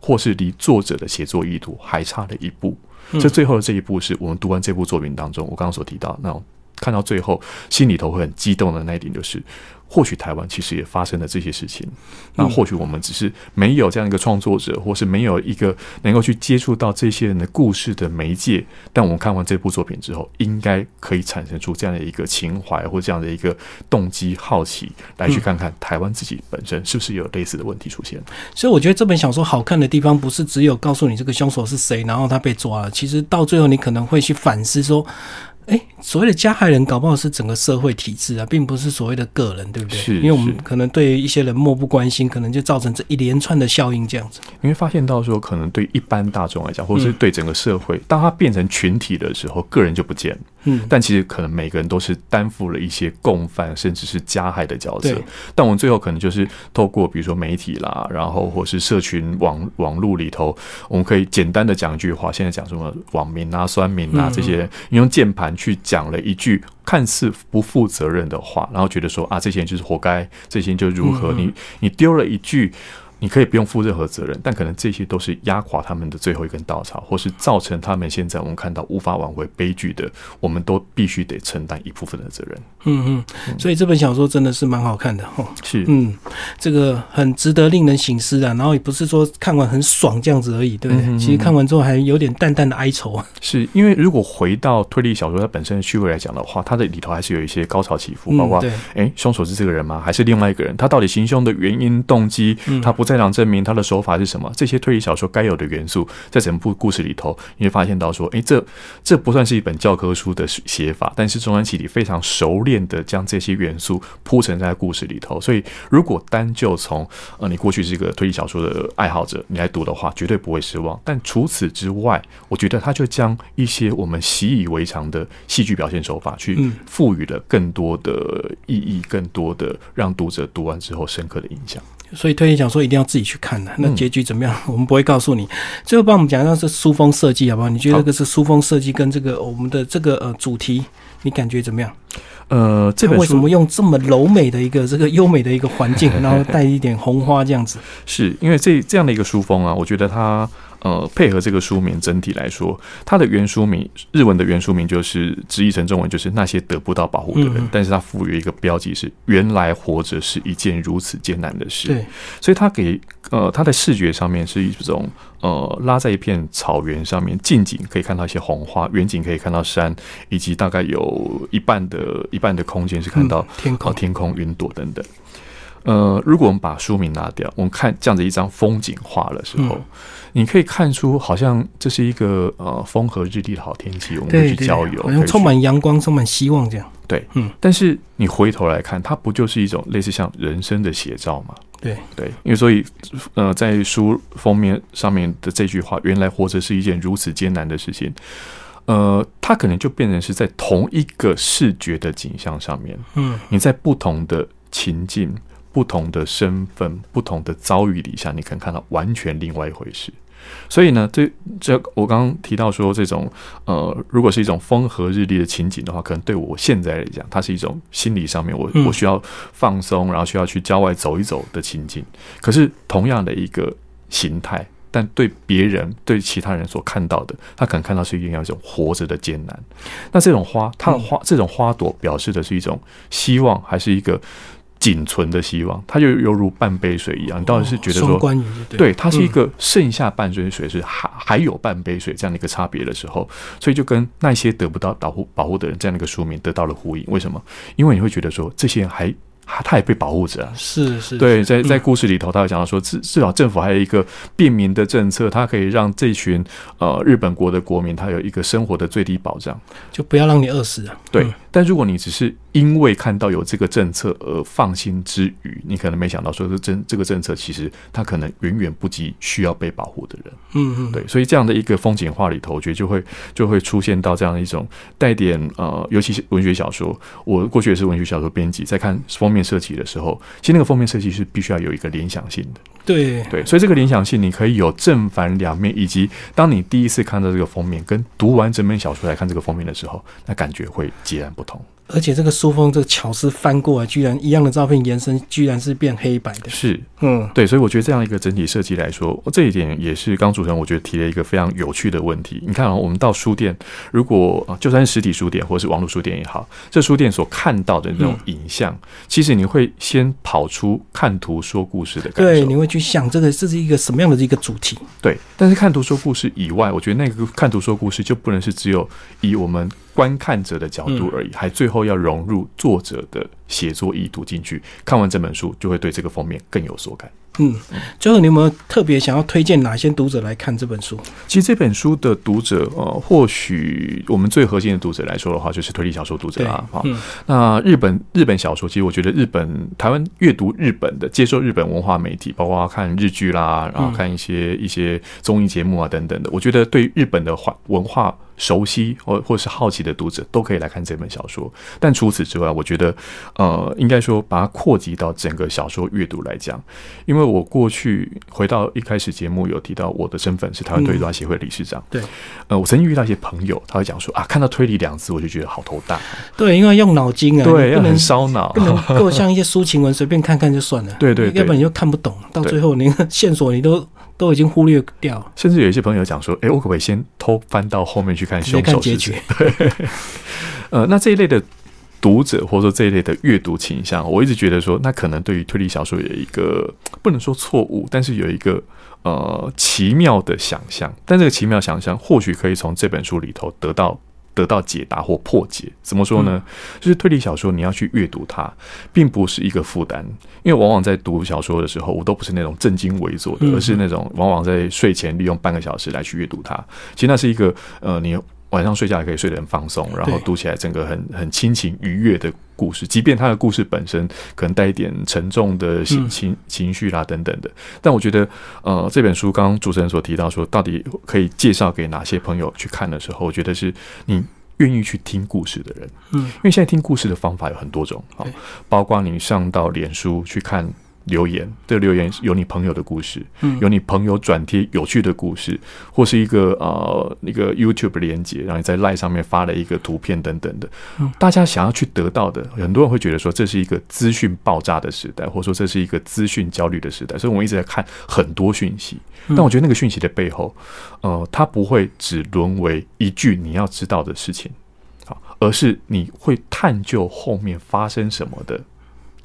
或是离作者的写作意图还差了一步，这最后的这一步是我们读完这部作品当中，我刚刚所提到那种看到最后心里头会很激动的那一点，就是。或许台湾其实也发生了这些事情，那或许我们只是没有这样一个创作者，或是没有一个能够去接触到这些人的故事的媒介。但我们看完这部作品之后，应该可以产生出这样的一个情怀，或这样的一个动机，好奇来去看看台湾自己本身是不是有类似的问题出现。所以我觉得这本小说好看的地方，不是只有告诉你这个凶手是谁，然后他被抓了。其实到最后，你可能会去反思说。哎，所谓的加害人，搞不好是整个社会体制啊，并不是所谓的个人，对不对？是，因为我们可能对一些人漠不关心，可能就造成这一连串的效应，这样子。你会发现到说，可能对一般大众来讲，或者是对整个社会，当他变成群体的时候，个人就不见了。嗯，但其实可能每个人都是担负了一些共犯，甚至是加害的角色。但我们最后可能就是透过比如说媒体啦，然后或是社群网网络里头，我们可以简单的讲一句话。现在讲什么网民啊、酸民啊这些，你用键盘去讲了一句看似不负责任的话，然后觉得说啊，这些人就是活该，这些人就如何？你你丢了一句。你可以不用负任何责任，但可能这些都是压垮他们的最后一根稻草，或是造成他们现在我们看到无法挽回悲剧的，我们都必须得承担一部分的责任。嗯嗯，所以这本小说真的是蛮好看的哦。是，嗯，这个很值得令人醒思啊。然后也不是说看完很爽这样子而已，对不对？其实看完之后还有点淡淡的哀愁。是因为如果回到推理小说它本身的趣味来讲的话，它的里头还是有一些高潮起伏，包括哎，凶手是这个人吗？还是另外一个人？他到底行凶的原因、动机，他不。在场证明他的手法是什么？这些推理小说该有的元素，在整部故事里头，你会发现到说，诶，这这不算是一本教科书的写法，但是中山启里非常熟练的将这些元素铺陈在故事里头。所以，如果单就从呃你过去是一个推理小说的爱好者，你来读的话，绝对不会失望。但除此之外，我觉得他就将一些我们习以为常的戏剧表现手法，去赋予了更多的意义，更多的让读者读完之后深刻的印象。所以推荐小说一定要自己去看的，那结局怎么样？我们不会告诉你。最后帮我们讲一下是书封设计好不好？你觉得这个是书封设计跟这个我们的这个呃主题，你感觉怎么样？呃，这本为什么用这么柔美的一个这个优美的一个环境，然后带一点红花这样子？是因为这这样的一个书风啊，我觉得它。呃，配合这个书名，整体来说，它的原书名日文的原书名就是直译成中文就是那些得不到保护的人，但是它赋予一个标记是原来活着是一件如此艰难的事。对，所以它给呃，它的视觉上面是一种呃，拉在一片草原上面，近景可以看到一些红花，远景可以看到山，以及大概有一半的一半的空间是看到天空、天空、云朵等等。呃，如果我们把书名拿掉，我们看这样子一张风景画的时候。你可以看出，好像这是一个呃风和日丽的好天气，我们可以去郊游，好像充满阳光、充满希望这样。对，嗯。但是你回头来看，它不就是一种类似像人生的写照吗？对对，因为所以呃，在书封面上面的这句话，原来活着是一件如此艰难的事情，呃，它可能就变成是在同一个视觉的景象上面，嗯，你在不同的情境、不同的身份、不同的遭遇底下，你可能看到完全另外一回事。所以呢，这这我刚刚提到说，这种呃，如果是一种风和日丽的情景的话，可能对我现在来讲，它是一种心理上面我我需要放松，然后需要去郊外走一走的情景。可是同样的一个形态，但对别人对其他人所看到的，他可能看到是一样一种活着的艰难。那这种花，它的花这种花朵表示的是一种希望，还是一个？仅存的希望，它就犹如半杯水一样。你到底是觉得说，对，它是一个剩下半杯水，是还还有半杯水这样的一个差别的时候，所以就跟那些得不到保护保护的人这样的一个书名得到了呼应。为什么？因为你会觉得说，这些人还。他他也被保护着，是是，对，在在故事里头，他有讲到说，至至少政府还有一个便民的政策，它可以让这群呃日本国的国民，他有一个生活的最低保障，就不要让你饿死啊。对，但如果你只是因为看到有这个政策而放心之余，你可能没想到说，这政这个政策其实它可能远远不及需要被保护的人。嗯嗯，对，所以这样的一个风景画里头，我觉得就会就会出现到这样的一种带点呃，尤其是文学小说，我过去也是文学小说编辑，在看封。面设计的时候，其实那个封面设计是必须要有一个联想性的。对对，所以这个联想性你可以有正反两面，以及当你第一次看到这个封面，跟读完整本小说来看这个封面的时候，那感觉会截然不同。而且这个书封这个巧思翻过来，居然一样的照片延伸，居然是变黑白的。是，嗯，对，所以我觉得这样一个整体设计来说，这一点也是刚主持人我觉得提了一个非常有趣的问题。你看啊，我们到书店，如果啊，就算是实体书店或者是网络书店也好，这书店所看到的那种影像，其实你会先跑出看图说故事的感觉，对，你会去想这个这是一个什么样的一个主题。对，但是看图说故事以外，我觉得那个看图说故事就不能是只有以我们。观看者的角度而已，还最后要融入作者的写作意图进去。看完这本书，就会对这个封面更有所感。嗯，最后你有没有特别想要推荐哪些读者来看这本书？其实这本书的读者，呃，或许我们最核心的读者来说的话，就是推理小说读者啦。哈，那日本日本小说，其实我觉得日本台湾阅读日本的，接受日本文化媒体，包括看日剧啦，然后看一些一些综艺节目啊等等的，我觉得对日本的化文化。熟悉或或是好奇的读者都可以来看这本小说，但除此之外，我觉得，呃，应该说把它扩及到整个小说阅读来讲，因为我过去回到一开始节目有提到我的身份是台湾推理协会理事长，对，呃，我曾经遇到一些朋友，他会讲说啊，看到推理两字我就觉得好头大，对，因为用脑筋啊，对，不能烧脑，不能够像一些抒情文随便看看就算了，对对，要不然你就看不懂，到最后连线索你都。都已经忽略掉，甚至有一些朋友讲说：“哎，我可不可以先偷翻到后面去看凶手结局？”呃，那这一类的读者或者说这一类的阅读倾向，我一直觉得说，那可能对于推理小说有一个不能说错误，但是有一个呃奇妙的想象，但这个奇妙想象或许可以从这本书里头得到。得到解答或破解，怎么说呢？就是推理小说，你要去阅读它，并不是一个负担，因为往往在读小说的时候，我都不是那种正襟危坐的，而是那种往往在睡前利用半个小时来去阅读它。其实那是一个呃，你。晚上睡觉也可以睡得很放松，然后读起来整个很很亲情愉悦的故事，即便他的故事本身可能带一点沉重的情情情绪啦等等的，但我觉得呃这本书刚刚主持人所提到说到底可以介绍给哪些朋友去看的时候，我觉得是你愿意去听故事的人，嗯，因为现在听故事的方法有很多种啊，包括你上到脸书去看。留言这留言有你朋友的故事，有你朋友转贴有趣的故事，或是一个呃那个 YouTube 连接，然后你在 Line 上面发了一个图片等等的，大家想要去得到的，很多人会觉得说这是一个资讯爆炸的时代，或者说这是一个资讯焦虑的时代，所以我们一直在看很多讯息，但我觉得那个讯息的背后，呃，它不会只沦为一句你要知道的事情，好，而是你会探究后面发生什么的。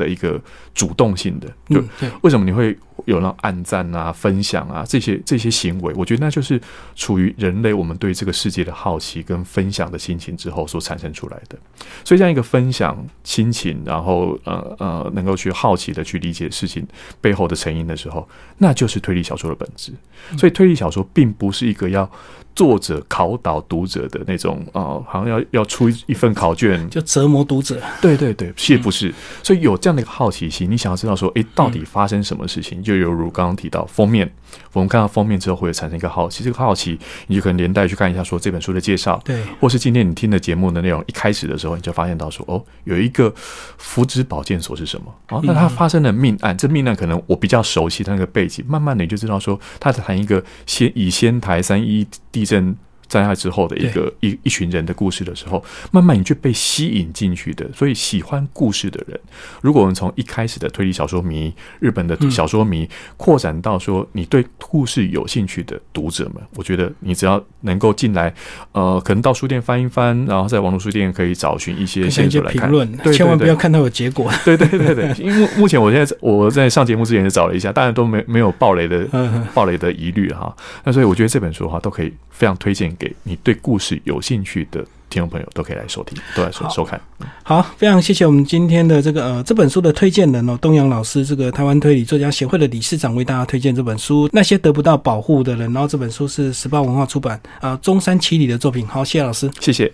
的一个主动性的，就为什么你会有那暗赞啊、分享啊这些这些行为？我觉得那就是处于人类我们对这个世界的好奇跟分享的心情之后所产生出来的。所以这样一个分享心情，然后呃呃，能够去好奇的去理解事情背后的成因的时候，那就是推理小说的本质。所以推理小说并不是一个要。作者考倒读者的那种啊，好像要要出一份考卷，就折磨读者。对对对，其实不是。所以有这样的一个好奇心，你想要知道说，哎，到底发生什么事情？就犹如刚刚提到封面，我们看到封面之后会产生一个好奇，这个好奇你就可能连带去看一下说这本书的介绍，对，或是今天你听的节目的内容，一开始的时候你就发现到说，哦，有一个福祉保健所是什么？哦，那它发生的命案，这命案可能我比较熟悉它那个背景，慢慢的你就知道说，他在谈一个仙以仙台三一。地震灾害之后的一个一一群人的故事的时候，慢慢你就被吸引进去的。所以喜欢故事的人，如果我们从一开始的推理小说迷、日本的小说迷，扩展到说你对故事有兴趣的读者们，我觉得你只要能够进来，呃，可能到书店翻一翻，然后在网络书店可以找寻一些线索来看，千万不要看到有结果。对对对对，因为目前我现在我在上节目之前也找了一下，当然都没没有暴雷的暴雷的疑虑哈。那所以我觉得这本书的话都可以非常推荐。给你对故事有兴趣的听众朋友都可以来收听，都来收收看。好，非常谢谢我们今天的这个呃这本书的推荐人哦，东阳老师，这个台湾推理作家协会的理事长为大家推荐这本书。那些得不到保护的人，然后这本书是时报文化出版啊中山七里的作品。好，谢谢老师，谢谢。